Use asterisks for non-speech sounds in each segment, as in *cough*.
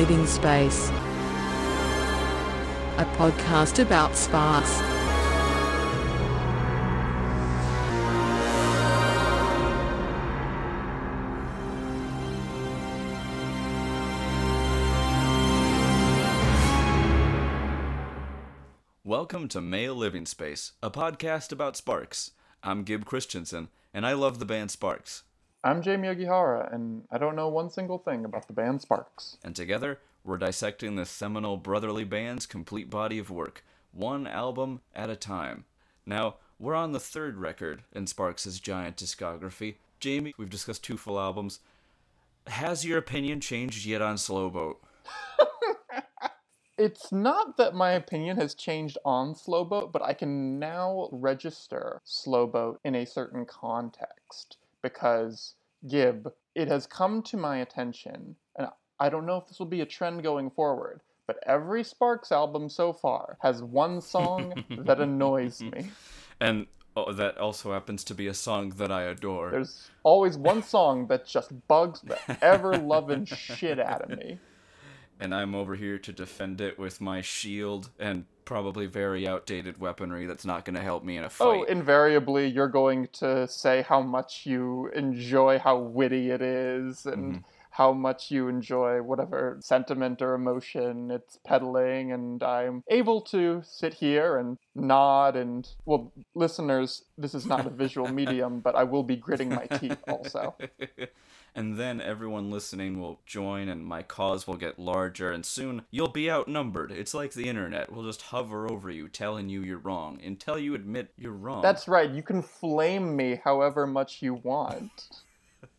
Living Space, a podcast about sparks. Welcome to Mael Living Space, a podcast about Sparks. I'm Gib Christensen, and I love the band Sparks. I'm Jamie Ogihara, and I don't know one single thing about the band Sparks. And together, we're dissecting the seminal brotherly band's complete body of work, one album at a time. Now, we're on the third record in Sparks' giant discography. Jamie, we've discussed two full albums. Has your opinion changed yet on Slow Boat? *laughs* It's not that my opinion has changed on Slowboat, but I can now register Slowboat in a certain context because Gib, it has come to my attention, and I don't know if this will be a trend going forward, but every Sparks album so far has one song that annoys me. *laughs* And oh, that also happens to be a song that I adore. There's always one song that just bugs the ever loving shit out of me. *laughs* and I'm over here to defend it with my shield and probably very outdated weaponry that's not going to help me in a oh, fight. Oh, invariably, you're going to say how much you enjoy how witty it is and mm-hmm. How much you enjoy whatever sentiment or emotion it's peddling. And I'm able to sit here and nod. And, well, listeners, this is not a visual *laughs* medium, but I will be gritting my teeth also. *laughs* and then everyone listening will join and my cause will get larger and soon you'll be outnumbered. It's like the internet. We'll just hover over you telling you you're wrong until you admit you're wrong. That's right, you can flame me however much you want.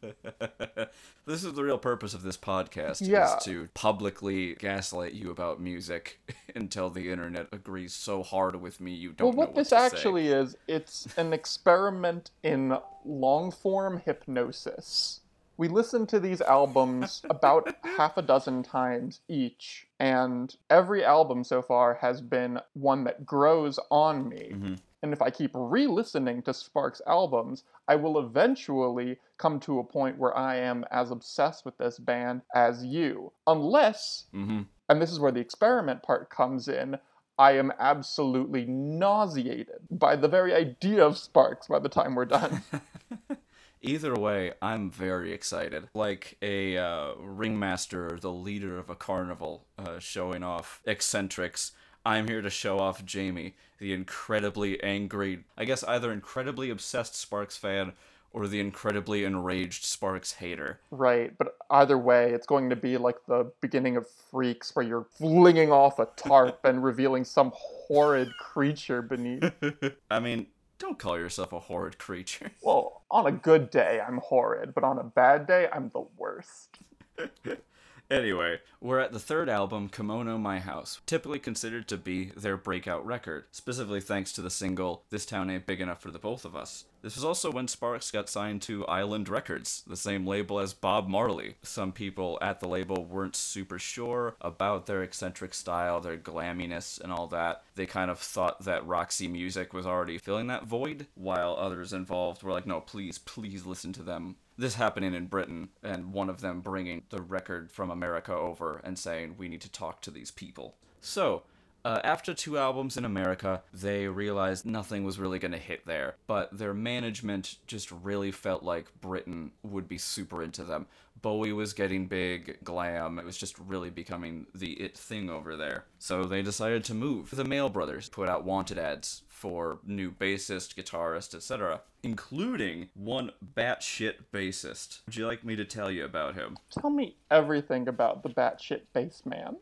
*laughs* this is the real purpose of this podcast Yeah. is to publicly gaslight you about music *laughs* until the internet agrees so hard with me you don't Well, know what what this to say. actually is, it's an experiment in long form hypnosis. We listen to these albums *laughs* about half a dozen times each, and every album so far has been one that grows on me. Mhm. And if I keep re listening to Sparks albums, I will eventually come to a point where I am as obsessed with this band as you. Unless Mhm. and this is where the experiment part comes in. I am absolutely nauseated by the very idea of Sparks by the time we're done. *laughs* Either way, I'm very excited. Like a uh, ringmaster the leader of a carnival uh, showing off eccentrics. I'm here to show off Jamie, the incredibly angry, I guess either incredibly obsessed Sparks fan or the incredibly enraged Sparks hater. right, but either way, it's going to be like the beginning of Freaks where you're flinging off a tarp and revealing some horrid creature beneath. *laughs* I mean, don't call yourself a horrid creature. Well, on a good day, I'm horrid, but on a bad day, I'm the worst. *laughs* Anyway, we're at the third album, Kimono My House, typically considered to be their breakout record, specifically thanks to the single This Town Ain't Big Enough for the Both of Us. This was also when Sparks got signed to Island Records, the same label as Bob Marley. Some people at the label weren't super sure about their eccentric style, their glamminess, and all that. They kind of thought that Roxy Music was already filling that void, while others involved were like, no, please, please listen to them this happening in Britain, and one of them bringing the record from America over and saying, We need to talk to these people. So, uh, after two albums in America, they realized nothing was really going to hit there, but their management just really felt like Britain would be super into them. Bowie was getting big, glam, it was just really becoming the it thing over there. So they decided to move. The Mael Brothers put out wanted ads for new bassist, guitarist, etc., including one batshit bassist. Would you like me to tell you about him? Tell me everything about the batshit bass man.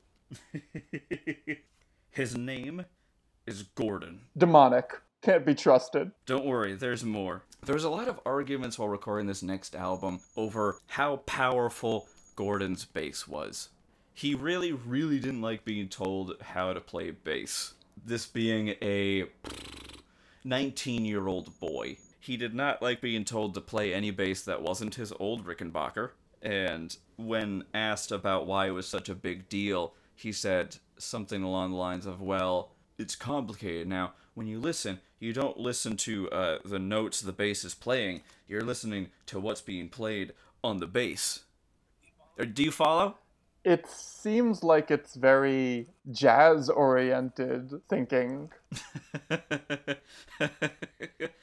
*laughs* His name is Gordon. Demonic. Can't be trusted. Don't worry, there's more. There's a lot of arguments while recording this next album over how powerful Gordon's bass was. He really, really didn't like being told how to play bass. This being a 19 year old boy. He did not like being told to play any bass that wasn't his old Rickenbacker. And when asked about why it was such a big deal, he said something along the lines of, Well, it's complicated. Now, when you listen, you don't listen to uh, the notes the bass is playing, you're listening to what's being played on the bass. Do you follow? It seems like it's very jazz oriented thinking. *laughs*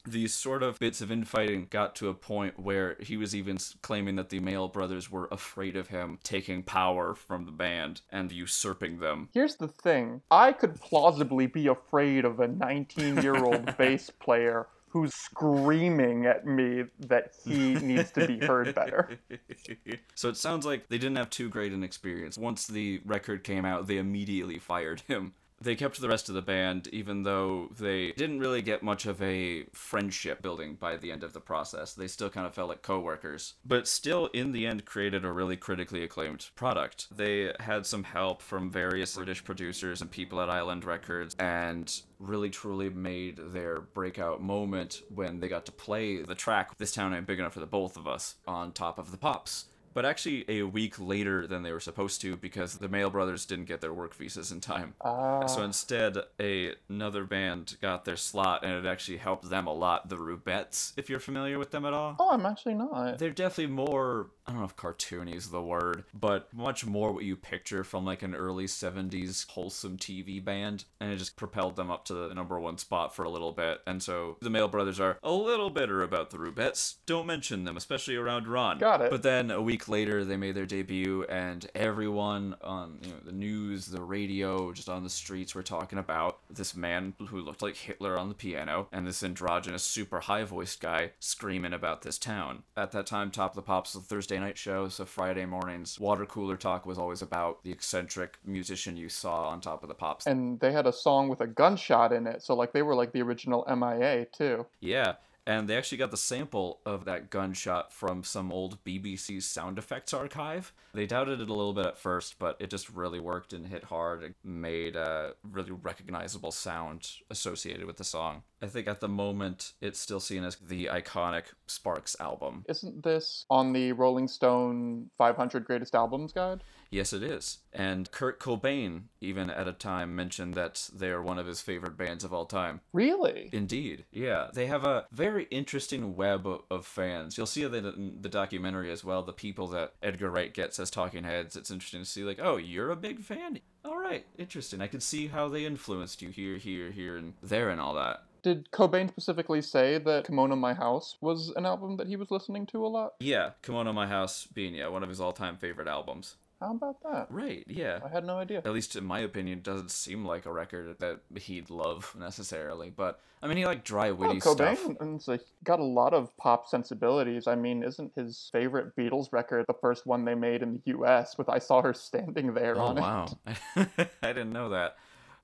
These sort of bits of infighting got to a point where he was even claiming that the Mael brothers were afraid of him taking power from the band and usurping them. Here's the thing I could plausibly be afraid of a 19 year old *laughs* bass player who's screaming at me that he needs to be heard better. *laughs* so it sounds like they didn't have too great an experience. Once the record came out, they immediately fired him. They kept the rest of the band, even though they didn't really get much of a friendship building by the end of the process. They still kind of felt like coworkers, but still, in the end, created a really critically acclaimed product. They had some help from various British producers and people at Island Records, and really truly made their breakout moment when they got to play the track "This Town Ain't Big Enough for the Both of Us" on top of the Pops but actually a week later than they were supposed to because the Mael Brothers didn't get their work visas in time. Ah. So instead, a, another band got their slot, and it actually helped them a lot. The Rubettes, if you're familiar with them at all. Oh, I'm actually not. They're definitely more, I don't know if cartoony is the word, but much more what you picture from like an early 70s wholesome TV band. And it just propelled them up to the number one spot for a little bit. And so the Mael Brothers are a little bitter about the Rubettes. Don't mention them, especially around Ron. Got it. But then a week later, they made their debut, and everyone on you know the news, the radio, just on the streets were talking about this man who looked like Hitler on the piano, and this androgynous, super high-voiced guy screaming about this town. At that time, Top of the Pops was a Thursday night show, so Friday mornings, water cooler talk was always about the eccentric musician you saw on Top of the Pops. And they had a song with a gunshot in it, so like they were like the original MIA too. Yeah, and they actually got the sample of that gunshot from some old BBC sound effects archive. They doubted it a little bit at first, but it just really worked and hit hard. It made a really recognizable sound associated with the song. I think at the moment it's still seen as the iconic Sparks album. Isn't this on the Rolling Stone 500 Greatest Albums guide? Yes, it is. And Kurt Cobain, even at a time, mentioned that they're one of his favorite bands of all time. Really? Indeed, yeah. They have a very interesting web of fans. You'll see that in the documentary as well. The people that Edgar Wright gets as talking heads. It's interesting to see, like, oh, you're a big fan. All right, interesting. I can see how they influenced you here, here, here, and there, and all that. Did Cobain specifically say that Kimono My House was an album that he was listening to a lot? Yeah, Kimono My House being yeah one of his all-time favorite albums. How about that? Right. Yeah. I had no idea. At least in my opinion, doesn't seem like a record that he'd love necessarily. But I mean, he liked dry, witty Well, stuff. Cobain's like, got a lot of pop sensibilities. I mean, isn't his favorite Beatles record the first one they made in the U.S. with "I Saw Her Standing There" Oh on it? wow, *laughs* I didn't know that.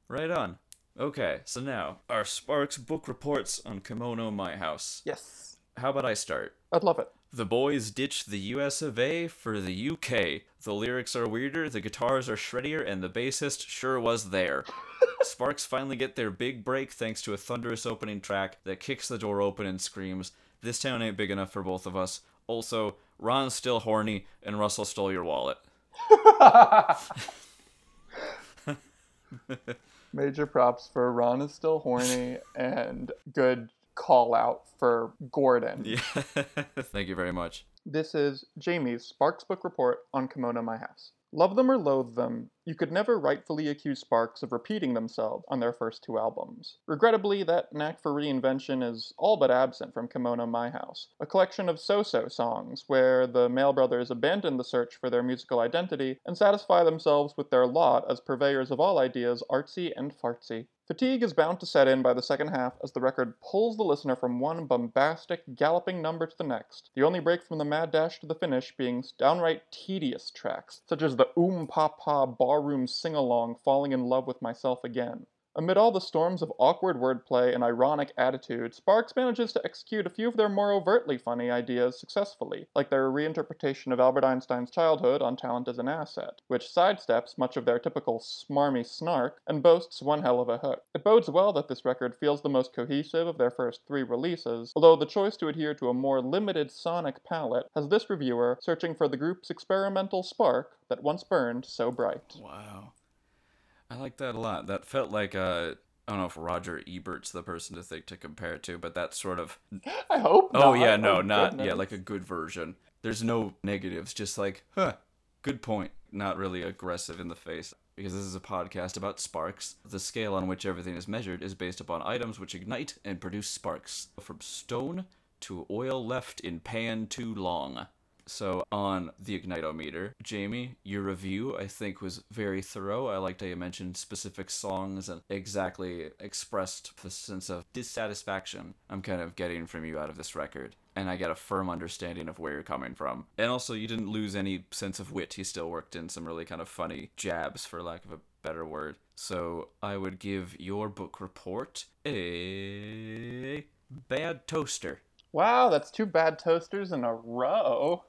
Right on. Okay, so now our Sparks book reports on Kimono My House. Yes, How about I start? I'd love it. The boys ditched the US of A for the UK. The lyrics are weirder, the guitars are shreddier, and the bassist sure was there. *laughs* Sparks finally get their big break thanks to a thunderous opening track that kicks the door open and screams, This town ain't big enough for both of us. Also, Ron's still horny, and Russell stole your wallet. *laughs* *laughs* Major props for Ron is still horny and good call out for Gordon. Yeah. *laughs* Thank you very much. This is Jamie's Sparks book report on Kimono My House. Love them or loathe them, you could never rightfully accuse Sparks of repeating themselves on their first two albums. Regrettably, that knack for reinvention is all but absent from Kimono My House, a collection of so-so songs where the Mael Brothers abandon the search for their musical identity and satisfy themselves with their lot as purveyors of all ideas artsy and fartsy. Fatigue is bound to set in by the second half as the record pulls the listener from one bombastic, galloping number to the next, the only break from the mad dash to the finish being downright tedious tracks, such as the Oom Pa Pa barroom sing along Falling in Love with Myself Again. Amid all the storms of awkward wordplay and ironic attitude, Sparks manages to execute a few of their more overtly funny ideas successfully, like their reinterpretation of Albert Einstein's childhood on Talent as an Asset, which sidesteps much of their typical smarmy snark and boasts one hell of a hook. It bodes well that this record feels the most cohesive of their first three releases, although the choice to adhere to a more limited sonic palette has this reviewer searching for the group's experimental spark that once burned so bright. Wow. I like that a lot. That felt like uh I don't know if Roger Ebert's the person to think to compare it to, but that's sort of I hope Oh not. yeah, no, Oh, not yeah, like a good version. There's no negatives, just like, huh, good point. not really aggressive in the face because this is a podcast about sparks. The scale on which everything is measured is based upon items which ignite and produce sparks, from stone to oil left in pan too long. So on the ignitometer, Jamie, your review I think was very thorough. I liked how you mentioned specific songs and exactly expressed the sense of dissatisfaction I'm kind of getting from you out of this record. And I get a firm understanding of where you're coming from. And also, you didn't lose any sense of wit. You still worked in some really kind of funny jabs, for lack of a better word. So I would give your book report a bad toaster. Wow, that's two bad toasters in a row.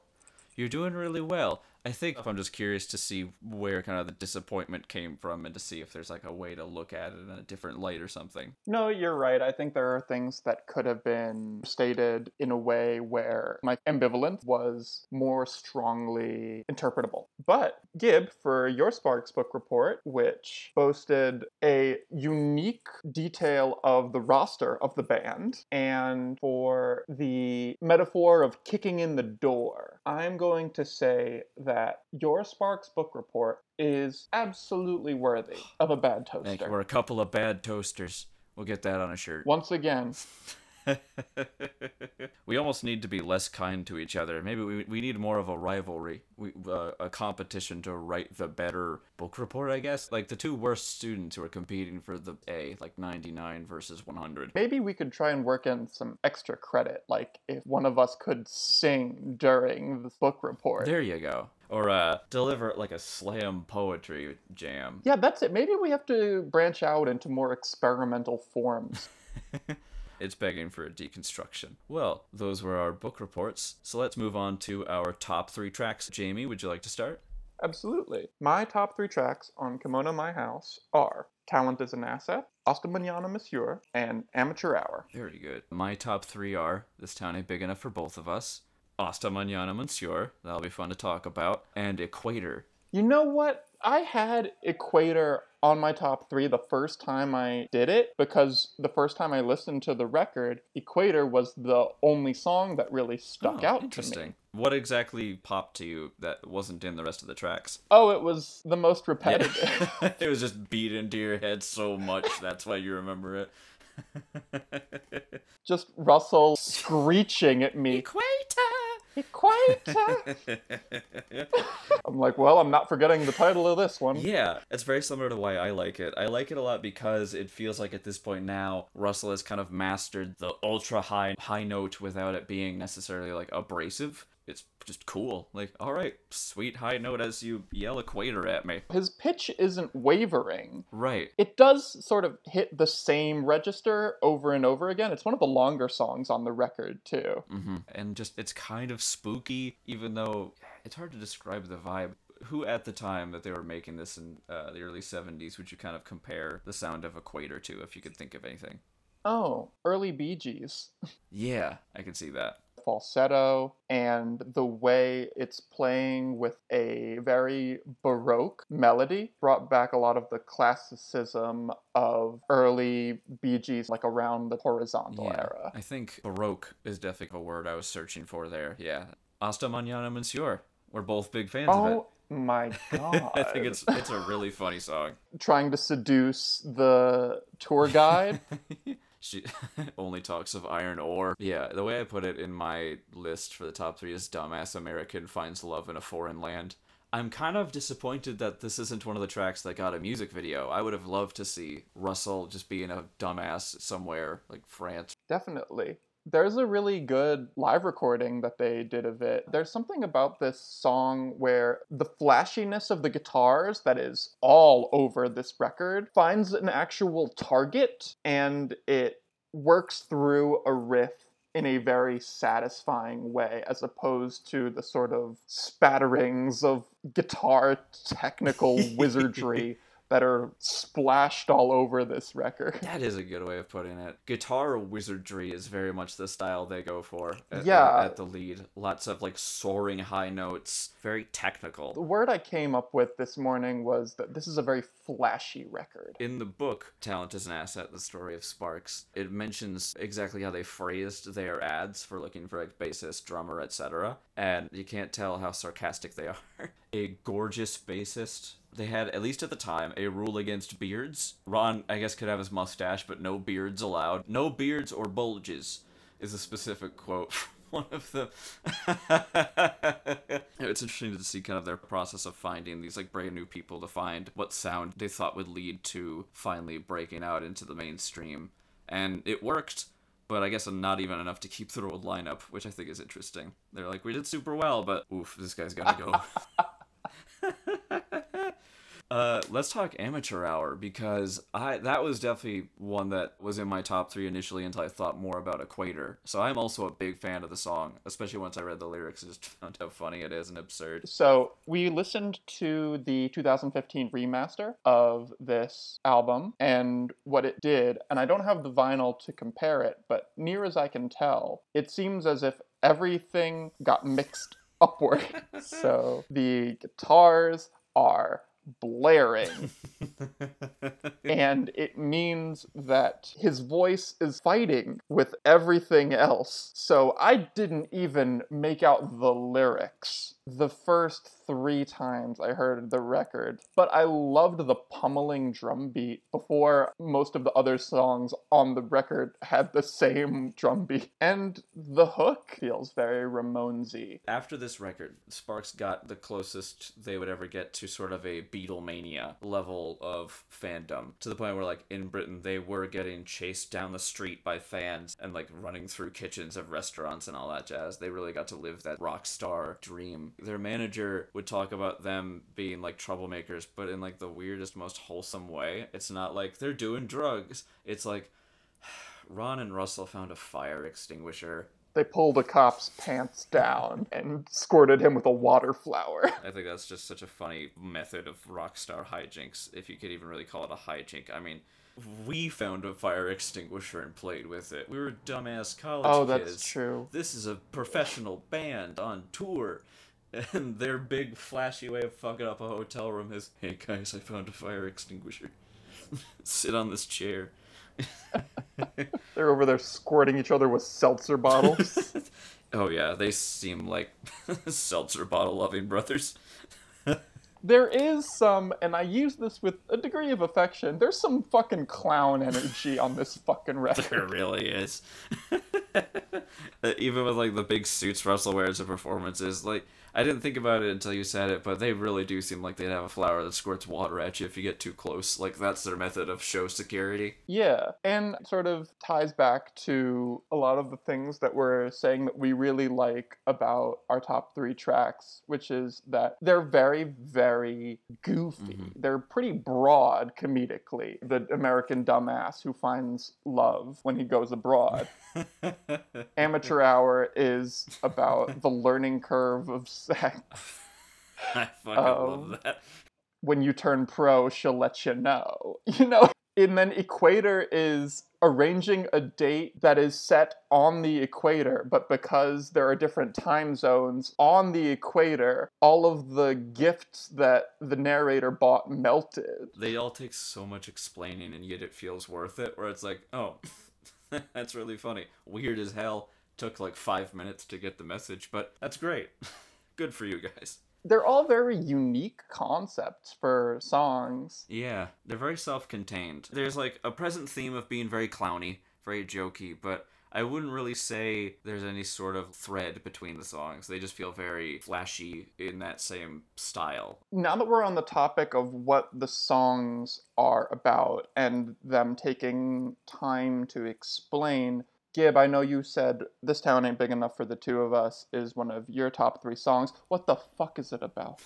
You're doing really well. I think oh. I'm just curious to see where kind of the disappointment came from and to see if there's like a way to look at it in a different light or something. No, you're right. I think there are things that could have been stated in a way where my ambivalence was more strongly interpretable. But Gib, for your Sparks book report, which boasted a unique detail of the roster of the band, and for the metaphor of kicking in the door, I'm going to say that your Sparks book report is absolutely worthy of a bad Thank toaster. you. We're a couple of bad toasters. We'll get that on a shirt. Once again, *laughs* *laughs* we almost need to be less kind to each other. Maybe we, we need more of a rivalry, we, uh, a competition to write the better book report, I guess. Like the two worst students who are competing for the A, like 99 versus 100. maybe we could try and work in some extra credit, like if one of us could sing during the book report. There you go. Or uh, deliver like a slam poetry jam. Yeah, that's it. Maybe we have to branch out into more experimental forms. *laughs* It's begging for a deconstruction. Well, those were our book reports. So let's move on to our top three tracks. Jamie, would you like to start? Absolutely. My top three tracks on Kimono My House are Talent is an Asset, Hasta Mañana Monsieur, and Amateur Hour. Very good. My top three are This Town Ain't Big Enough for Both of Us, Hasta Mañana Monsieur, that'll be fun to talk about, and Equator. You know what? I had Equator on my top three the first time I did it because the first time I listened to the record, Equator was the only song that really stuck Oh, out to interesting. What exactly popped to you that wasn't in the rest of the tracks? Oh, it was the most repetitive. *laughs* it was just beat into your head so much, that's why you remember it. *laughs* Just Russell screeching at me. Equator! *laughs* I'm like, well, I'm not forgetting the title of this one. Yeah, it's very similar to why I like it. I like it a lot because it feels like at this point now Russell has kind of mastered the ultra high high note without it being necessarily like abrasive. It's just cool. Like, all right, sweet high note as you yell equator at me. His pitch isn't wavering. Right. It does sort of hit the same register over and over again. It's one of the longer songs on the record, too. hmm And just it's kind of spooky, even though it's hard to describe the vibe. Who at the time that they were making this in uh, the early 70s would you kind of compare the sound of Equator to, if you could think of anything? Oh, early Bee Gees. *laughs* Yeah, I can see that. Falsetto and the way it's playing with a very baroque melody brought back a lot of the classicism of early Bee Gees, like around the horizontal era. I think baroque is definitely a word I was searching for there. Yeah. Hasta mañana, monsieur. We're both big fans of it. Oh my god! *laughs* I think it's it's a really funny song. trying to seduce the tour guide. *laughs* She *laughs* only talks of iron ore. Yeah, the way I put it in my list for the top three is dumbass American finds love in a foreign land. I'm kind of disappointed that this isn't one of the tracks that got a music video. I would have loved to see Russell just being a dumbass somewhere, like France. Definitely. There's a really good live recording that they did of it. There's something about this song where the flashiness of the guitars that is all over this record finds an actual target and it works through a riff in a very satisfying way as opposed to the sort of spatterings of guitar technical *laughs* wizardry that are splashed all over this record. That is a good way of putting it. Guitar wizardry is very much the style they go for. At, Yeah. At the lead, lots of like soaring high notes, very technical. The word I came up with this morning was that this is a very flashy record. In the book, Talent is an Asset, the story of Sparks, it mentions exactly how they phrased their ads for looking for like bassist, drummer, etc. And you can't tell how sarcastic they *laughs* are. a gorgeous bassist. They had, at least at the time, a rule against beards. Ron, I guess, could have his mustache, but no beards allowed. No beards or bulges is a specific quote *laughs* from one of them. *laughs* it's interesting to see kind of their process of finding these like brand new people to find what sound they thought would lead to finally breaking out into the mainstream. And it worked, but I guess not even enough to keep the old lineup, which I think is interesting. They're like, we did super well, but oof, this guy's gotta go. *laughs* Uh, let's talk amateur hour because I that was definitely one that was in my top three initially until I thought more about Equator. So I'm also a big fan of the song, especially once I read the lyrics and just *laughs* found how funny it is and absurd. So we listened to the 2015 remaster of this album and what it did, and I don't have the vinyl to compare it, but near as I can tell, it seems as if everything got mixed *laughs* upward. *laughs* so the guitars are blaring *laughs* and it means that his voice is fighting with everything else. So I didn't even make out the lyrics the first three times I heard the record, but I loved the pummeling drum beat before most of the other songs on the record had the same drum beat. And the hook feels very Ramonesy. After this record, Sparks got the closest they would ever get to sort of a Beatlemania level of fandom, to the point where, like, in Britain, they were getting chased down the street by fans and, like, running through kitchens of restaurants and all that jazz. They really got to live that rock star dream. Their manager would talk about them being, like, troublemakers, but in, like, the weirdest, most wholesome way. It's not like they're doing drugs. It's like, *sighs* Ron and Russell found a fire extinguisher They pulled a cop's pants down and squirted him with a water flower. *laughs* I think that's just such a funny method of rock star hijinks, if you could even really call it a hijink. I mean, we found a fire extinguisher and played with it. We were dumbass college Oh, kids. that's true. This is a professional band on tour. *laughs* And their big flashy way of fucking up a hotel room is, hey guys, I found a fire extinguisher. *laughs* Sit on this chair. *laughs* They're over there squirting each other with seltzer bottles. Oh yeah, they seem like seltzer bottle loving brothers. there is some, and I use this with a degree of affection, there's some fucking clown energy on this fucking record. There really is. Uh, even with like the big suits Russell wears in performances, like I didn't think about it until you said it, but they really do seem like they'd have a flower that squirts water at you if you get too close. Like that's their method of show security. Yeah, and sort of ties back to a lot of the things that we're saying that we really like about our top three tracks, which is that they're very, very goofy. Mhm. They're pretty broad comedically. The American dumbass who finds love when he goes abroad. *laughs* Amateur Hour is about the learning curve of sex. *laughs* I fucking Um, love that. when you turn pro, she'll let you know. *laughs* You know? And then Equator is arranging a date that is set on the equator, but because there are different time zones on the equator, all of the gifts that the narrator bought melted. They all take so much explaining, and yet it feels worth it. Where it's like, oh, *laughs* that's really funny. Weird as hell. Took like five minutes to get the message, but that's great. Good for you guys. They're all very unique concepts for songs. Yeah, they're very self-contained. There's like a present theme of being very clowny, very jokey, but I wouldn't really say there's any sort of thread between the songs. They just feel very flashy in that same style. now that we're on the topic of what the songs are about and them taking time to explain, Gib, I know you said This Town Ain't Big Enough for the Two of Us is one of your top three songs. What the fuck is it about?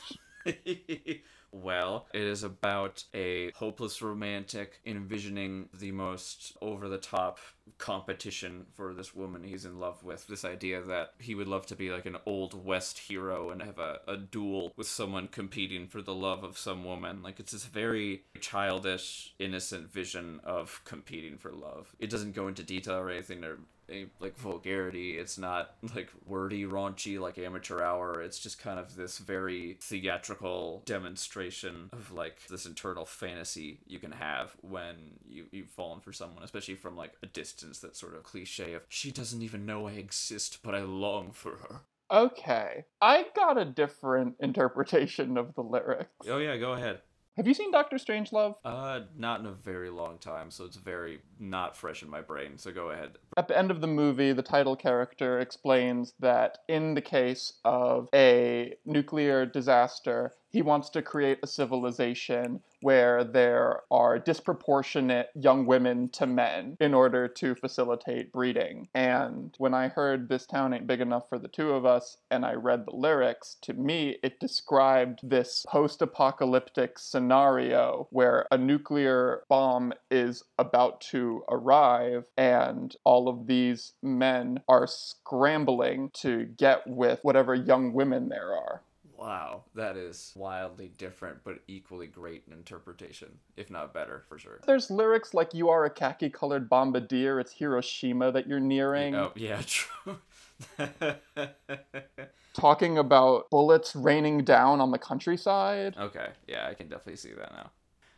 *laughs* Well, it is about a hopeless romantic envisioning the most over the top competition for this woman he's in love with. This idea that he would love to be like an old West hero and have a, a duel with someone competing for the love of some woman. Like it's this very childish, innocent vision of competing for love. It doesn't go into detail or anything or a, like vulgarity. It's not like wordy, raunchy like amateur hour. It's just kind of this very theatrical demonstration of like this internal fantasy you can have when you you've fallen for someone, especially from like a distance. That sort of cliche of she doesn't even know I exist, but I long for her. Okay. I got a different interpretation of the lyrics. Oh yeah, go ahead. Have you seen Doctor Strangelove? Uh, not in a very long time, so it's very not fresh in my brain. So go ahead. At the end of the movie, the title character explains that in the case of a nuclear disaster, he wants to create a civilization where there are disproportionate young women to men in order to facilitate breeding. And when I heard This Town Ain't Big Enough for the Two of Us and I read the lyrics, to me it described this post apocalyptic scenario where a nuclear bomb is about to arrive and all of these men are scrambling to get with whatever young women there are. Wow, that is wildly different, but equally great in interpretation, if not better, for sure. There's lyrics like "You are a khaki-colored bombardier. It's Hiroshima that you're nearing." Oh yeah, *laughs* true. Talking about bullets raining down on the countryside. okay, yeah, I can definitely see that now.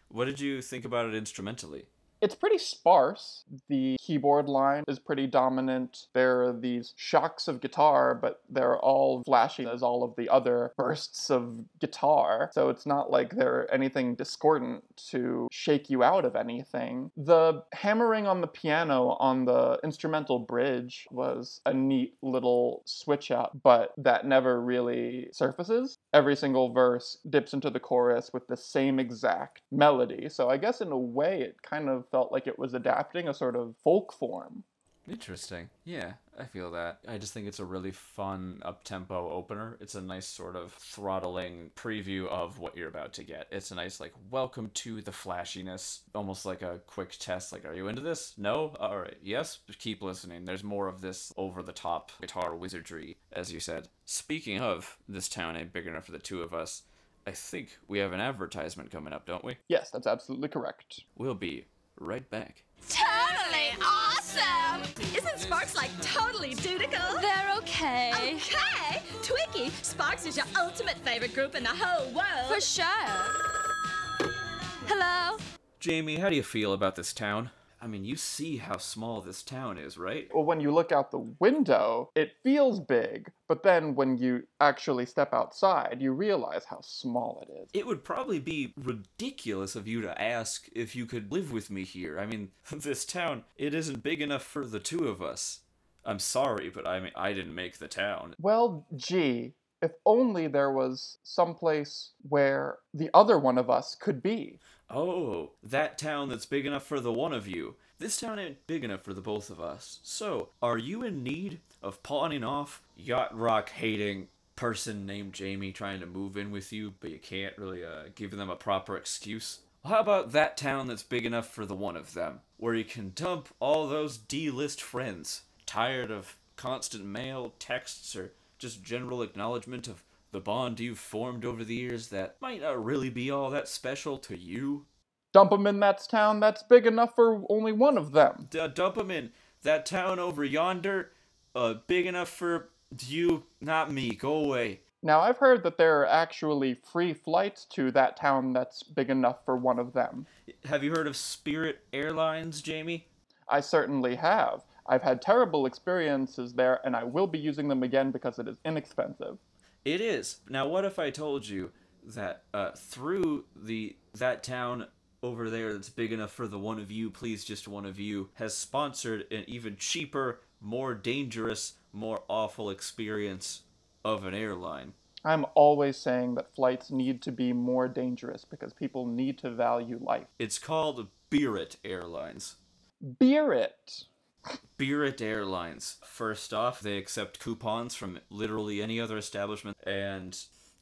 What did you think about it instrumentally? It's pretty sparse. The keyboard line is pretty dominant. There are these shocks of guitar, but they're all flashy as all of the other bursts of guitar. So it's not like they're anything discordant to shake you out of anything. The hammering on the piano on the instrumental bridge was a neat little switch up, but that never really surfaces. Every single verse dips into the chorus with the same exact melody. So I guess in a way it kind of felt like it was adapting a sort of folk form. Interesting. Yeah, I feel that. I just think it's a really fun up tempo opener. It's a nice sort of throttling preview of what you're about to get. It's a nice like welcome to the flashiness, almost like a quick test. Like, are you into this? No. All right. Yes. Keep listening. There's more of this over the top guitar wizardry, as you said. Speaking of this town ain't big enough for the two of us. I think we have an advertisement coming up, don't we? Yes, that's absolutely correct. We'll be right back. Totally awesome! Isn't Sparks like totally dutiful? They're okay. Okay, Twiggy, Sparks is your ultimate favorite group in the whole world. For sure. Hello? Jamie, how do you feel about this town? I mean, you see how small this town is, right? Well, when you look out the window, it feels big, but then when you actually step outside, you realize how small it is. It would probably be ridiculous of you to ask if you could live with me here. I mean, *laughs* this town, it isn't big enough for the two of us. I'm sorry, but I mean, I didn't make the town. Well, gee, if only there was some place where the other one of us could be. Oh, that town that's big enough for the one of you. This town ain't big enough for the both of us. So, are you in need of pawning off yacht rock hating person named Jamie trying to move in with you, but you can't really uh, give them a proper excuse? How about that town that's big enough for the one of them, where you can dump all those D-list friends, tired of constant mail, texts, or just general acknowledgement of the bond you've formed over the years that might not really be all that special to you? Dump 'em in that town that's big enough for only one of them. D- dump 'em in that town over yonder, uh, big enough for you, not me. Go away. Now, I've heard that there are actually free flights to that town that's big enough for one of them. Have you heard of Spirit Airlines, Jamie? I certainly have. I've had terrible experiences there, and I will be using them again because it is inexpensive. It is. Now, what if I told you that uh, through the that town over there that's big enough for the one of you, please just one of you, has sponsored an even cheaper, more dangerous, more awful experience of an airline? I'm always saying that flights need to be more dangerous because people need to value life. It's called Beerit Airlines. Beer it! Beerit Airlines. First off, they accept coupons from literally any other establishment. And,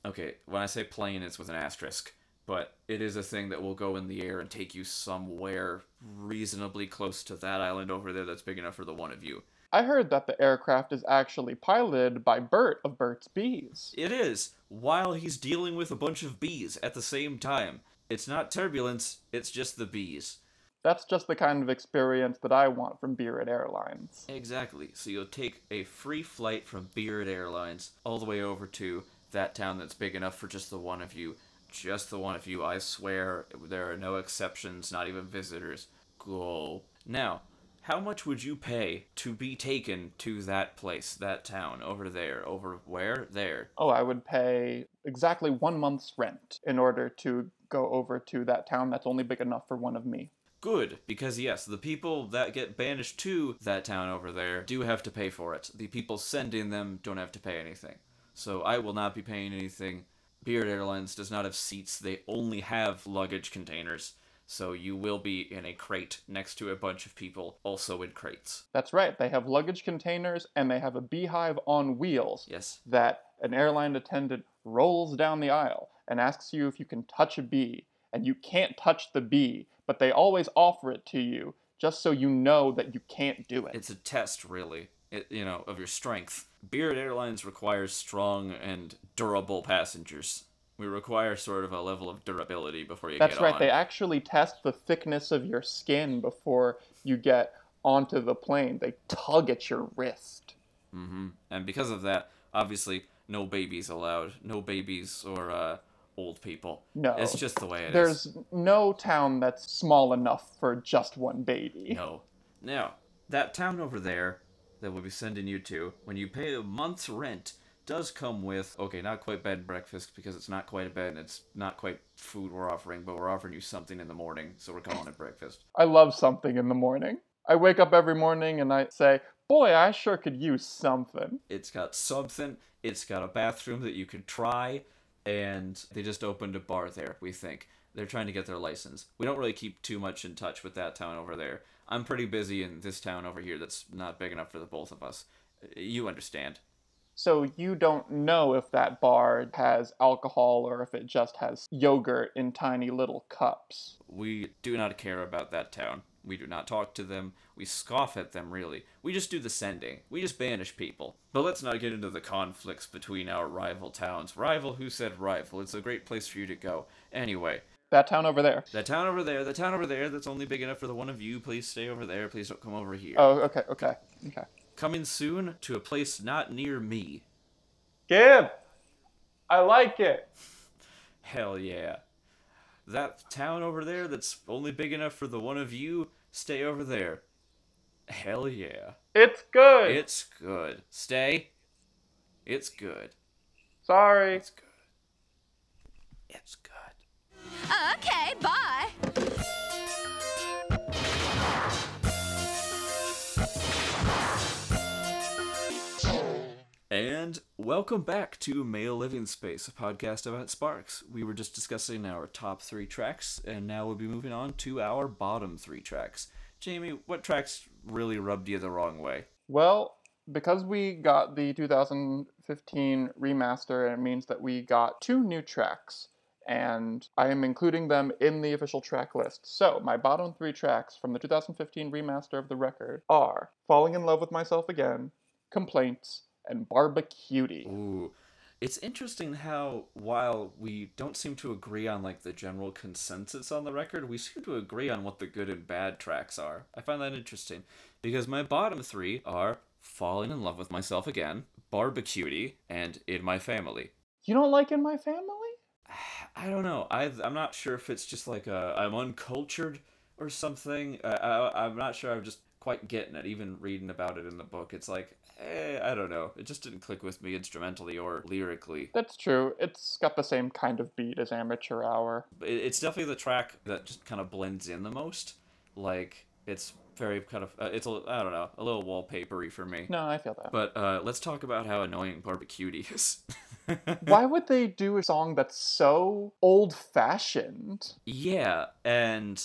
okay, when I say plane, it's with an asterisk. but it is a thing that will go in the air and take you somewhere reasonably close to that island over there that's big enough for the one of you. I heard that the aircraft is actually piloted by Bert of Burt's Bees. It is, while he's dealing with a bunch of bees at the same time. It's not turbulence, it's just the bees. That's just the kind of experience that I want from Beard Airlines. Exactly. So you'll take a free flight from Beard Airlines all the way over to that town that's big enough for just the one of you. Just the one of you, I swear. There are no exceptions, not even visitors. Go. Now, how much would you pay to be taken to that place, that town, over there? Over where? There. Oh, I would pay exactly one month's rent in order to go over to that town that's only big enough for one of me. Good, because yes, the people that get banished to that town over there do have to pay for it. The people sending them don't have to pay anything. So I will not be paying anything. Beard Airlines does not have seats, they only have luggage containers. So you will be in a crate next to a bunch of people, also in crates. That's right, they have luggage containers and they have a beehive on wheels Yes. that an airline attendant rolls down the aisle and asks you if you can touch a bee. And you can't touch the bee, but they always offer it to you just so you know that you can't do it. It's a test, really, it, you know, of your strength. Beard Airlines requires strong and durable passengers. We require sort of a level of durability before you That's get right. on. That's right. They actually test the thickness of your skin before you get onto the plane. They tug at your wrist. Mm-hmm. And because of that, obviously, no babies allowed. No babies or uh, old people. No. It's just the way it is. There's no town that's small enough for just one baby. No. Now, that town over there that we'll be sending you to, when you pay a month's rent, does come with, okay, not quite bed and breakfast because it's not quite a bed and it's not quite food we're offering, but we're offering you something in the morning, so we're calling it breakfast. I love something in the morning. I wake up every morning and I say, Boy, I sure could use something. It's got something, it's got a bathroom that you can try, and they just opened a bar there, we think. They're trying to get their license. We don't really keep too much in touch with that town over there. I'm pretty busy in this town over here that's not big enough for the both of us. You understand. So you don't know if that bar has alcohol or if it just has yogurt in tiny little cups. We do not care about that town. We do not talk to them. We scoff at them, really. We just do the sending. We just banish people. But let's not get into the conflicts between our rival towns. Rival? Who said rival? It's a great place for you to go. Anyway, That town over there. that town over there, the town over there that's only big enough for the one of you, please stay over there. Please don't come over here. Oh, okay, okay, okay. Coming soon to a place not near me. Gib! I like it. Hell yeah. That town over there that's only big enough for the one of you, stay over there. Hell yeah. It's good. It's good. Stay. It's good. Sorry. It's good. It's good. Okay, bye. And welcome back to Mael Living Space, a podcast about Sparks. We were just discussing our top three tracks, and now we'll be moving on to our bottom three tracks. Jamie, what tracks really rubbed you the wrong way? Well, because we got the 2015 remaster, it means that we got two new tracks, and I am including them in the official track list. So, my bottom three tracks from the 2015 remaster of the record are Falling in Love with Myself Again, Complaints, and Barbecutie. Ooh. It's interesting how while we don't seem to agree on like the general consensus on the record, we seem to agree on what the good and bad tracks are. I find that interesting because my bottom 3 are Falling in Love with Myself Again, Barbecutie, and In My Family. You don't like In My Family? *sighs* I don't know. I I'm not sure if it's just like uh, I'm uncultured or something. I, I I'm not sure. I'm just quite getting it. Even reading about it in the book, it's like eh, I don't know. It just didn't click with me instrumentally or lyrically. That's true. It's got the same kind of beat as Amateur Hour. It's definitely the track that just kind of blends in the most. Like it's very kind of uh, it's a I don't know a little wallpapery for me. No, I feel that. But uh, let's talk about how annoying Barbecutie is. *laughs* Why would they do a song that's so old fashioned? Yeah, and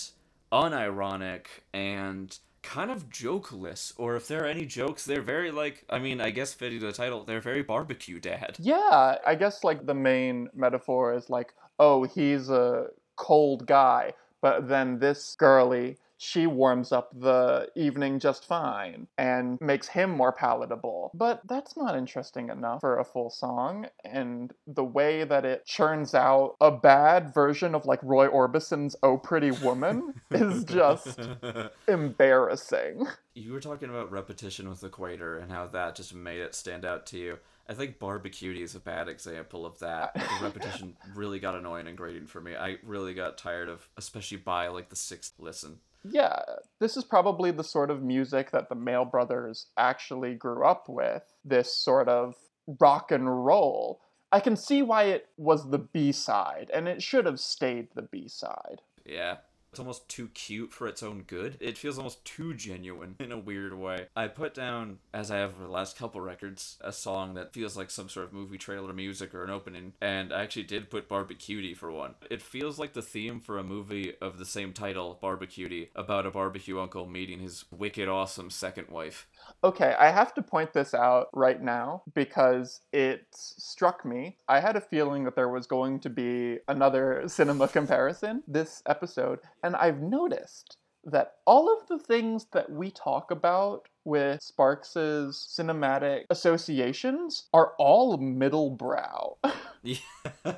unironic and kind of jokeless, or if there are any jokes, they're very like, I mean, I guess fitting to the title, they're very barbecue dad. Yeah, I guess like the main metaphor is like, oh, he's a cold guy, but then this girly, she warms up the evening just fine and makes him more palatable. But that's not interesting enough for a full song, and the way that it churns out a bad version of like Roy Orbison's Oh Pretty Woman is just *laughs* embarrassing. You were talking about repetition with Equator and how that just made it stand out to you. I think Barbecutie is a bad example of that. The repetition *laughs* really got annoying and grating for me. I really got tired of, especially by like the sixth listen. Yeah, this is probably the sort of music that the Mael Brothers actually grew up with. This sort of rock and roll. I can see why it was the B side, and it should have stayed the B side. Yeah. It's almost too cute for its own good. It feels almost too genuine in a weird way. I put down, as I have for the last couple records, a song that feels like some sort of movie trailer music or an opening, and I actually did put Barbecutie for one. It feels like the theme for a movie of the same title, Barbecutie, about a barbecue uncle meeting his wicked awesome second wife. Okay, I have to point this out right now because it struck me. I had a feeling that there was going to be another *laughs* cinema comparison this episode, and I've noticed that all of the things that we talk about with Sparks's cinematic associations are all middle brow. Yeah. *laughs*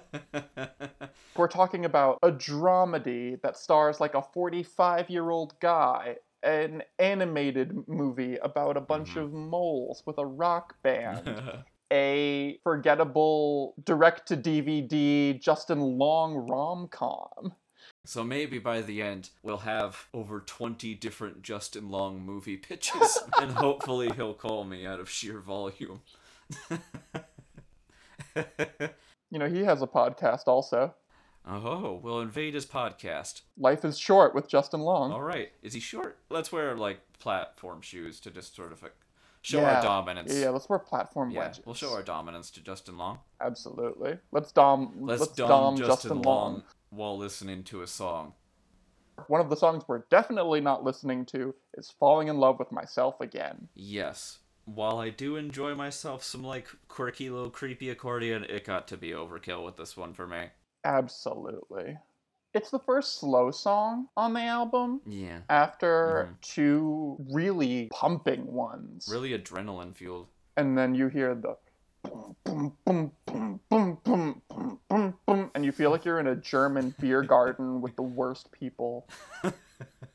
We're talking about a dramedy that stars like a 45 year old guy, an animated movie about a bunch Mhm. of moles with a rock band, *laughs* a forgettable direct to DVD Justin Long rom com. So maybe by the end, we'll have over 20 different Justin Long movie pitches, *laughs* and hopefully he'll call me out of sheer volume. *laughs* You know, he has a podcast also. oh, we'll invade his podcast. Life is Short with Justin Long. All right. Is he short? Let's wear like platform shoes to just sort of like, show Yeah. our dominance. Yeah, let's wear platform Yeah, wedges. we'll show our dominance to Justin Long. Absolutely. Let's dom. Let's, Let's, dom, dom, Justin, Justin Long, Long. While listening to a song. One of the songs we're definitely not listening to is "Falling in Love with Myself Again." Yes. While I do enjoy myself some like quirky little creepy accordion, it got to be overkill with this one for me. Absolutely. It's the first slow song on the album Yeah. after Mhm. two really pumping ones. Really adrenaline fueled. And then you hear the and you feel like you're in a German beer garden with the worst people. *laughs*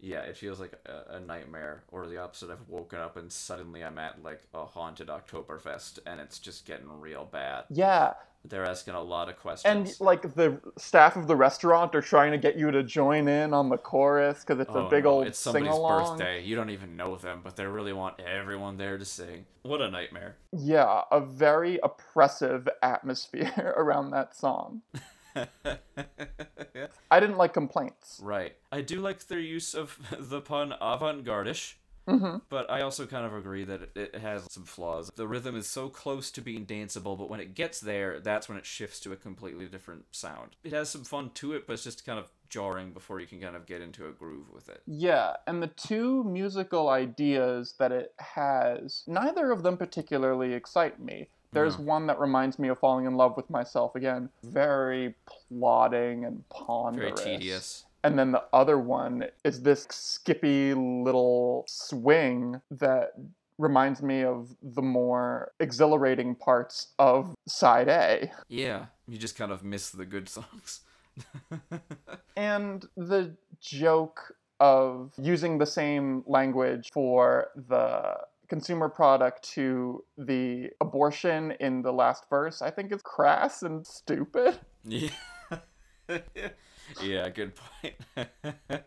Yeah, it feels like a, a nightmare, or the opposite. I've woken up and suddenly I'm at like a haunted Oktoberfest, and it's just getting real bad. Yeah, They're asking a lot of questions. and like the staff of the restaurant are trying to get you to join in on the chorus because it's Oh, a big no, old it's sing somebody's along. birthday. You don't even know them, but they really want everyone there to sing. What a nightmare. Yeah, a very oppressive atmosphere *laughs* around that song. *laughs* I didn't like complaints. right. I do like their use of *laughs* the pun avant-garde-ish. hmm But I also kind of agree that it has some flaws. The rhythm is so close to being danceable, but when it gets there, that's when it shifts to a completely different sound. It has some fun to it, but it's just kind of jarring before you can kind of get into a groove with it. Yeah, and the two musical ideas that it has, neither of them particularly excite me. There's one that reminds me of falling in love with myself again, very plodding and ponderous. Very tedious. And then the other one is this skippy little swing that reminds me of the more exhilarating parts of side A. Yeah, you just kind of miss the good songs. *laughs* And the joke of using the same language for the consumer product to the abortion in the last verse, I think is crass and stupid. Yeah. *laughs* yeah, good point. *laughs*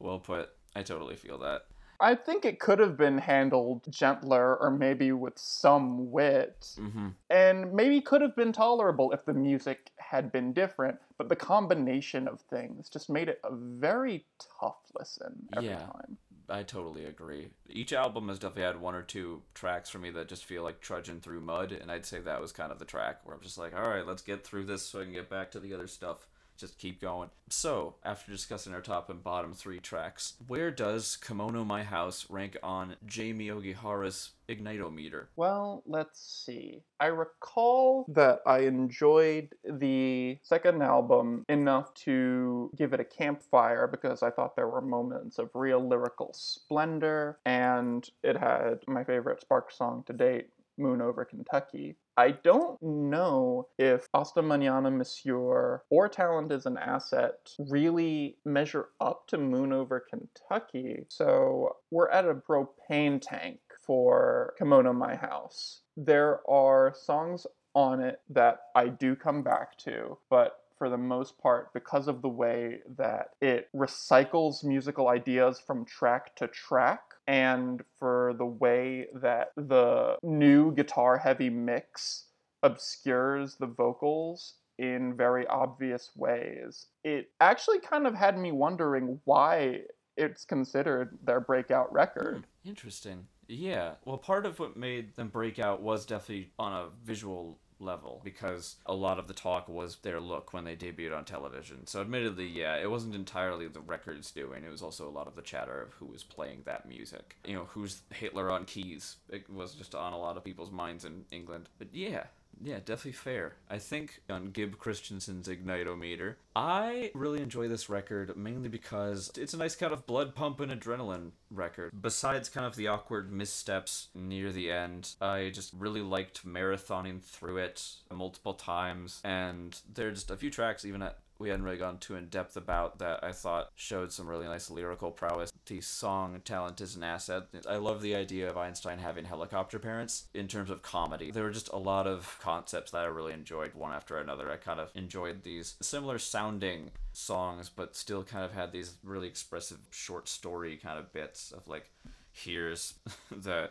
well put. I totally feel that. I think it could have been handled gentler or maybe with some wit. Mm-hmm. and maybe could have been tolerable if the music had been different but the combination of things just made it a very tough listen every Yeah. time I totally agree. Each album has definitely had one or two tracks for me that just feel like trudging through mud, and I'd say that was kind of the track where I'm just like, all right, let's get through this so I can get back to the other stuff. Just keep going. So, after discussing our top and bottom three tracks, where does Kimono My House rank on Jamie Ogihara's Ignitometer? Well, let's see. I recall that I enjoyed the second album enough to give it a campfire because I thought there were moments of real lyrical splendor, and it had my favorite Spark song to date, Moon Over Kentucky. I don't know if Hasta Mañana Monsieur or Talent is an Asset really measure up to Moon Over Kentucky. So we're at a propane tank for Kimono My House. There are songs on it that I do come back to, but for the most part, because of the way that it recycles musical ideas from track to track, and for the way that the new guitar heavy mix obscures the vocals in very obvious ways. It actually kind of had me wondering why it's considered their breakout record. Hmm, interesting. Yeah. Well, part of what made them break out was definitely on a visual level because a lot of the talk was their look when they debuted on television. So, admittedly, yeah, it wasn't entirely the records doing, it was also a lot of the chatter of who was playing that music. You know, who's Hitler on keys? It was just on a lot of people's minds in England. But yeah, yeah, definitely fair. I think on Gib Christensen's Ignitometer, I really enjoy this record mainly because it's a nice kind of blood pump and adrenaline record. Besides kind of the awkward missteps near the end, I just really liked marathoning through it multiple times, and there's just a few tracks even at we hadn't really gone too in depth about that I thought showed some really nice lyrical prowess. The song Talent is an Asset. I love the idea of Einstein having helicopter parents in terms of comedy. There were just a lot of concepts that I really enjoyed one after another. I kind of enjoyed these similar sounding songs, but still kind of had these really expressive short story kind of bits of like, here's *laughs* the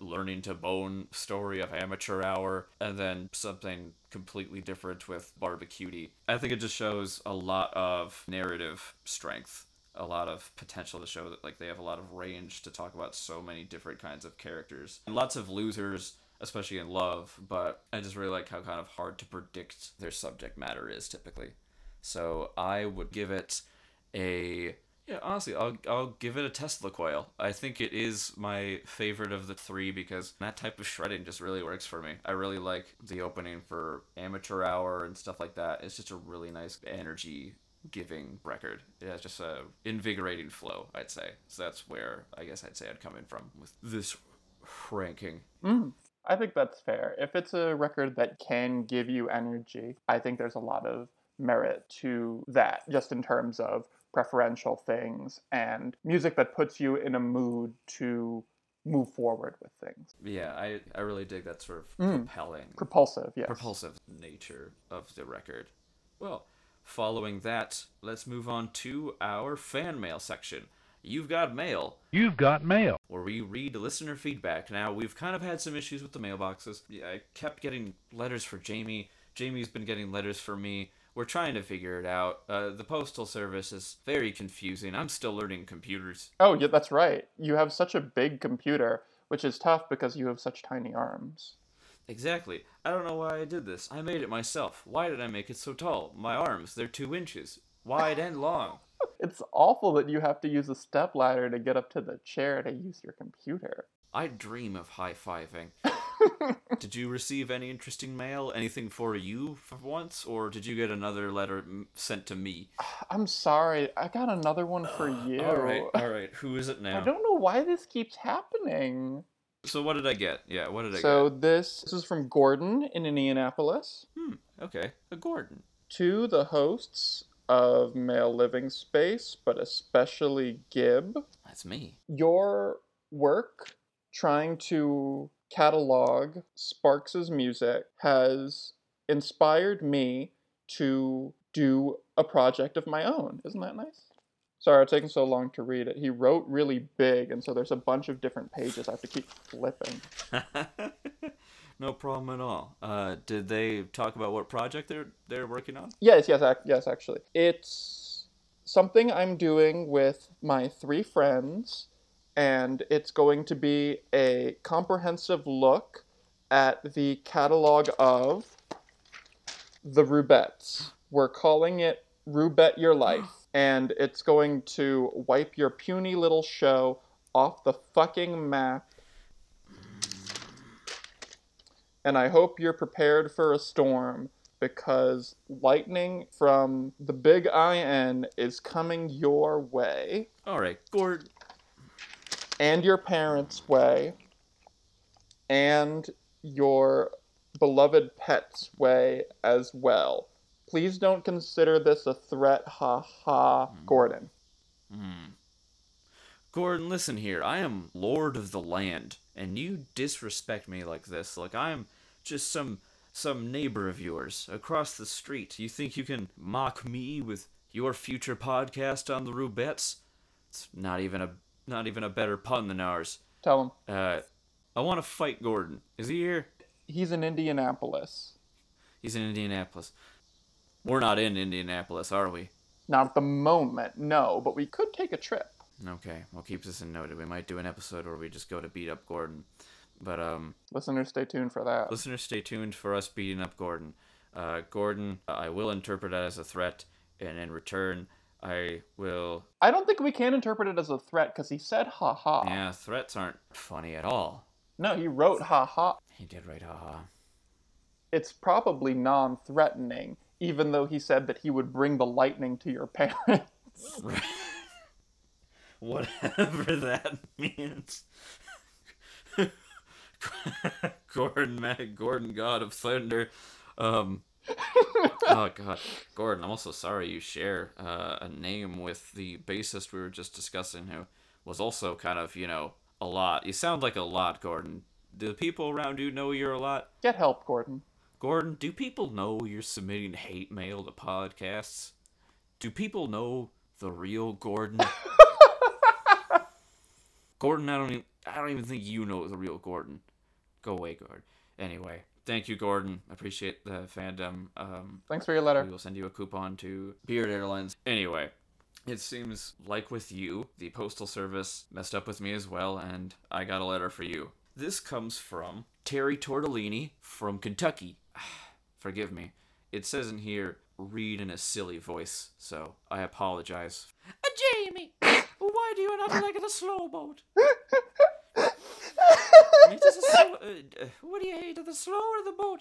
learning to bone story of amateur hour and then something completely different with barbecue i think it just shows a lot of narrative strength a lot of potential to show that like they have a lot of range to talk about so many different kinds of characters. And lots of losers especially in love but i just really like how kind of hard to predict their subject matter is typically. So i would give it a yeah, honestly, I'll I'll give it a Tesla coil. I think it is my favorite of the three because that type of shredding just really works for me. I really like the opening for Amateur Hour and stuff like that. It's just a really nice energy giving record. It has just a invigorating flow, I'd say. So that's where I guess I'd say I'd come in from with this ranking. Mm, I think that's fair. If it's a record that can give you energy, I think there's a lot of merit to that, just in terms of preferential things and music that puts you in a mood to move forward with things. Yeah, I, I really dig that sort of mm. propelling, propulsive, yes. propulsive nature of the record. Well, following that, let's move on to our fan mail section. You've got mail. You've got mail. Where we read listener feedback. Now, we've kind of had some issues with the mailboxes. Yeah, I kept getting letters for Jamie. Jamie's been getting letters for me we're trying to figure it out. Uh, the postal service is very confusing. I'm still learning computers. Oh, yeah, that's right. You have such a big computer, which is tough because you have such tiny arms. Exactly. I don't know why I did this. I made it myself. Why did I make it so tall? My arms, they're two inches, wide and long. *laughs* it's awful that you have to use a step ladder to get up to the chair to use your computer. I dream of high fiving. Did you receive any interesting mail? Anything for you for once? Or did you get another letter sent to me? I'm sorry. I got another one for you. all right, all right. Who is it now? I don't know why this keeps happening. So what did I get? Yeah, what did I so get? So this, this is from Gordon in Indianapolis. Hmm, okay. A Gordon. To the hosts of Mael Living Space, but especially Gib. That's me. Your work trying to catalog Sparks's music has inspired me to do a project of my own. Isn't that nice? Sorry, it's taking so long to read it. He wrote really big, and so there's a bunch of different pages I have to keep flipping. *laughs* no problem at all. Uh, did they talk about what project they're they're working on? Yes, yes, ac- yes. Actually, it's something I'm doing with my three friends and it's going to be a comprehensive look at the catalog of the Rubettes. We're calling it Rubet Your Life, *gasps* and it's going to wipe your puny little show off the fucking map. And I hope you're prepared for a storm because lightning from the big IN is coming your way All right, Gord. And your parents' way and your beloved pet's way as well. Please don't consider this a threat, ha ha, hmm. Gordon. Hmm. Gordon, listen here. I am Lord of the Land, and you disrespect me like this. Like I am just some some neighbor of yours across the street. You think you can mock me with your future podcast on the Rubettes? It's not even a not even a better pun than ours. Tell him. Uh, I want to fight Gordon. Is he here? He's in Indianapolis. He's in Indianapolis. We're not in Indianapolis, are we? Not at the moment, no, but we could take a trip. Okay, we'll keep this in noted. We might do an episode where we just go to beat up Gordon. But um, Listeners, stay tuned for that. listeners, stay tuned for us beating up Gordon. Uh, Gordon, I will interpret that as a threat, and in return, I will. I don't think we can interpret it as a threat because he said ha ha. Yeah, threats aren't funny at all. No, he wrote ha ha. He did write ha ha. It's probably non threatening, even though he said that he would bring the lightning to your *laughs* parents. *laughs* Whatever that means. *laughs* Gordon, Gordon, God of Thunder. Um, oh God, Gordon. I'm also sorry you share uh, a name with the bassist we were just discussing, who was also kind of, you know, a lot. You sound like a lot, Gordon. Do the people around you know you're a lot? Get help, Gordon. Gordon, do people know you're submitting hate mail to podcasts? Do people know the real Gordon? *laughs* Gordon, I don't even I don't even think you know the real Gordon. Go away, Gordon. Anyway, thank you, Gordon. Appreciate the fandom. Um, Thanks for your letter. we will send you a coupon to Beard Airlines. Anyway, it seems like with you, the Postal Service messed up with me as well, and I got a letter for you. This comes from Terry Tortellini from Kentucky. *sighs* Forgive me. It says in here, read in a silly voice, so I apologize. Uh, Jamie, why do you not like the slow boat? *laughs* *laughs* It is a slow, *laughs* uh, uh, what do you hate, the slow or the boat?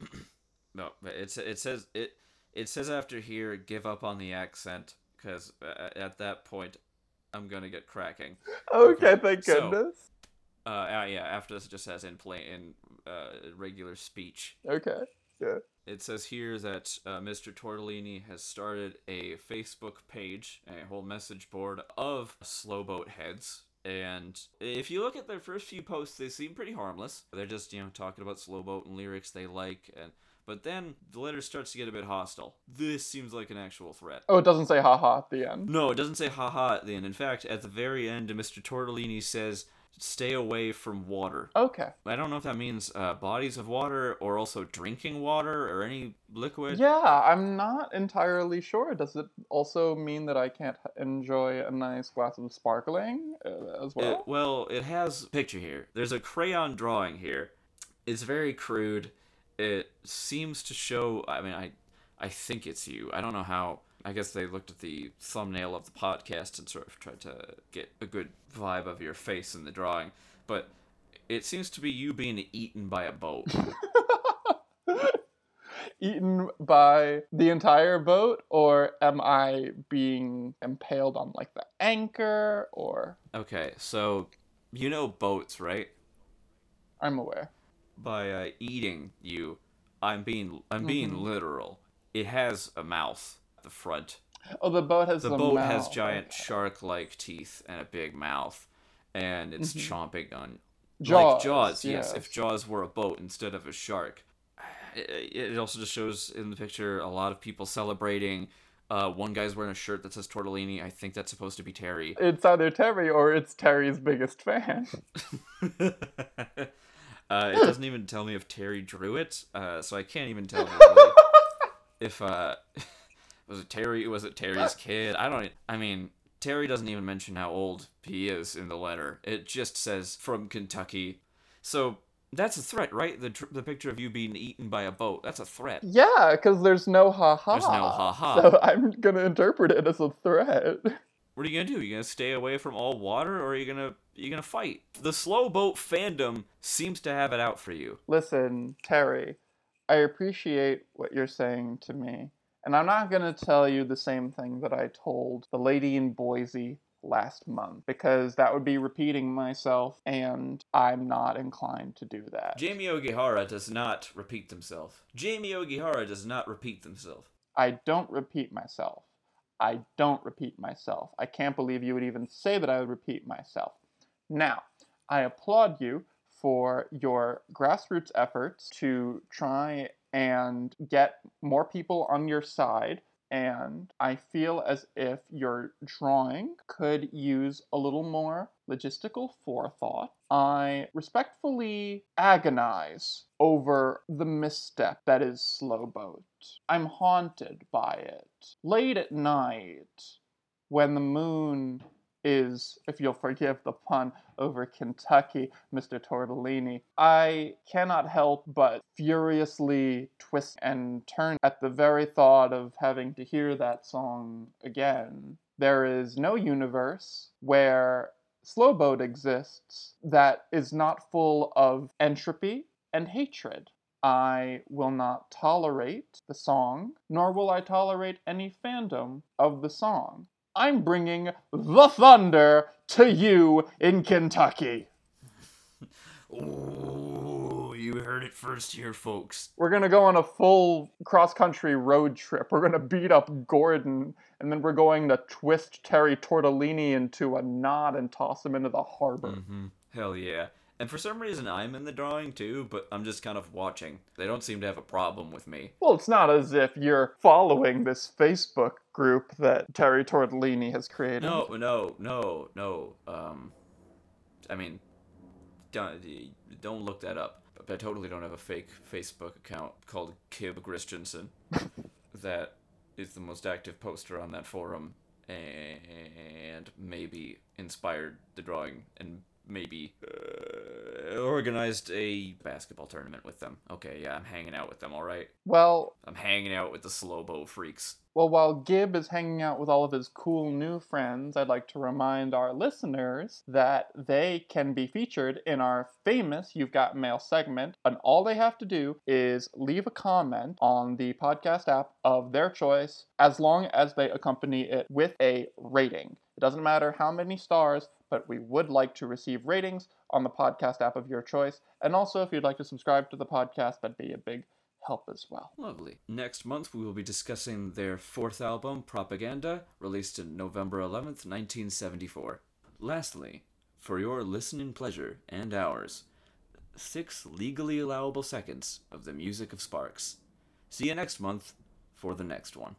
*clears throat* no, but it's it says it it says after here, give up on the accent, because uh, at that point, I'm gonna get cracking. Okay, thank so- goodness. Uh, uh, yeah, after this it just says in plain in uh, regular speech. Okay. Yeah. It says here that uh, Mr. Tortellini has started a Facebook page, a whole message board of slowboat heads. And if you look at their first few posts, they seem pretty harmless. They're just, you know, talking about slowboat and lyrics they like. And but then the letter starts to get a bit hostile. This seems like an actual threat. Oh, it doesn't say ha ha at the end. No, it doesn't say haha at the end. In fact, at the very end, Mr. Tortellini says, "Stay away from water." Okay. I don't know if that means uh, bodies of water or also drinking water or any liquid. Yeah, I'm not entirely sure. Does it also mean that I can't enjoy a nice glass of sparkling uh, as well? It, well, it has a picture here. There's a crayon drawing here. It's very crude. It seems to show. I mean, I, I think it's you. I don't know how. I guess they looked at the thumbnail of the podcast and sort of tried to get a good vibe of your face in the drawing. But it seems to be you being eaten by a boat. *laughs* Eaten by the entire boat, or am I being impaled on like the anchor, or okay, so you know boats, right? I'm aware. by uh, eating you, I'm being I'm being literal. It has a mouth the front. Oh, the boat has The boat has mouth. giant shark-like teeth and a big mouth, and it's chomping on like Jaws, Jaws. Yes, yes. if Jaws were a boat instead of a shark. It, it also just shows in the picture a lot of people celebrating. Uh, one guy's wearing a shirt that says Tortellini. I think that's supposed to be Terry. It's either Terry or it's Terry's biggest fan. *laughs* *laughs* uh, it doesn't even tell me if Terry drew it, uh, so I can't even tell really *laughs* if uh, was it Terry? Was it Terry's kid? I don't. I mean, Terry doesn't even mention how old he is in the letter. It just says from Kentucky. So That's a threat, right? The tr- the picture of you being eaten by a boat. That's a threat. Yeah, because there's no ha ha. There's no ha-ha. So I'm gonna interpret it as a threat. What are you gonna do? Are You gonna stay away from all water, or are you gonna you gonna fight? The slow boat fandom seems to have it out for you. Listen, Terry, I appreciate what you're saying to me, and I'm not gonna tell you the same thing that I told the lady in Boise last month because that would be repeating myself, and I'm not inclined to do that. Jamie Ogihara does not repeat himself. Jamie Ogihara does not repeat himself. I don't repeat myself. I don't repeat myself. I can't believe you would even say that I would repeat myself. Now, I applaud you for your grassroots efforts to try and get more people on your side. And I feel as if your drawing could use a little more logistical forethought. I respectfully agonize over the misstep that is Slowboat. I'm haunted by it. Late at night, when the moon is, if you'll forgive the pun, over Kentucky, Mr. Tortellini, I cannot help but furiously twist and turn at the very thought of having to hear that song again. There is no universe where Slowboat exists that is not full of entropy and hatred. I will not tolerate the song, nor will I tolerate any fandom of the song. I'm bringing the thunder to you in Kentucky. Ooh, you heard it first here, folks. We're gonna go on a full cross country road trip. We're gonna beat up Gordon, and then we're going to twist Terry Tortellini into a knot and toss him into the harbor. Mm-hmm. Hell yeah. And for some reason, I'm in the drawing too, but I'm just kind of watching. They don't seem to have a problem with me. Well, it's not as if you're following this Facebook group that Terry Tortellini has created. No, no, no, no. Um, I mean, don't don't look that up. But I totally don't have a fake Facebook account called Kib Christensen. *laughs* that is the most active poster on that forum, and maybe inspired the drawing and maybe uh, organized a basketball tournament with them. Okay, yeah, I'm hanging out with them. All right, Well, I'm hanging out with the Slowbo freaks. well, while Gib is hanging out with all of his cool new friends, I'd like to remind our listeners that they can be featured in our famous You've Got Mail segment, and all they have to do is leave a comment on the podcast app of their choice, as long as they accompany it with a rating. It doesn't matter how many stars, but we would like to receive ratings on the podcast app of your choice. And also, if you'd like to subscribe to the podcast, that'd be a big help as well. Lovely. Next month, we will be discussing their fourth album, Propaganda, released in November 11th, 1974. Lastly, for your listening pleasure and ours, six legally allowable seconds of the music of Sparks. See you next month for the next one.